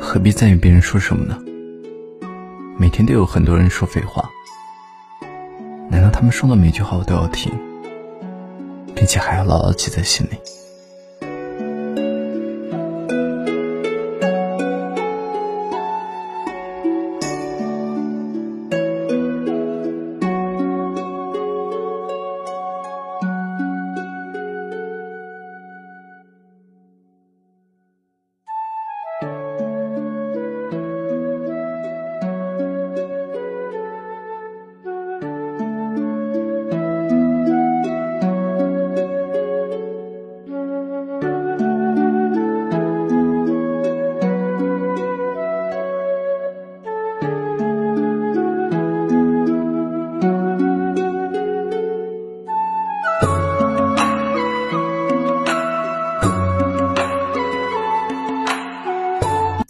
何必在意别人说什么呢？每天都有很多人说废话难道他们说的每句话我都要听并且还要牢牢记在心里？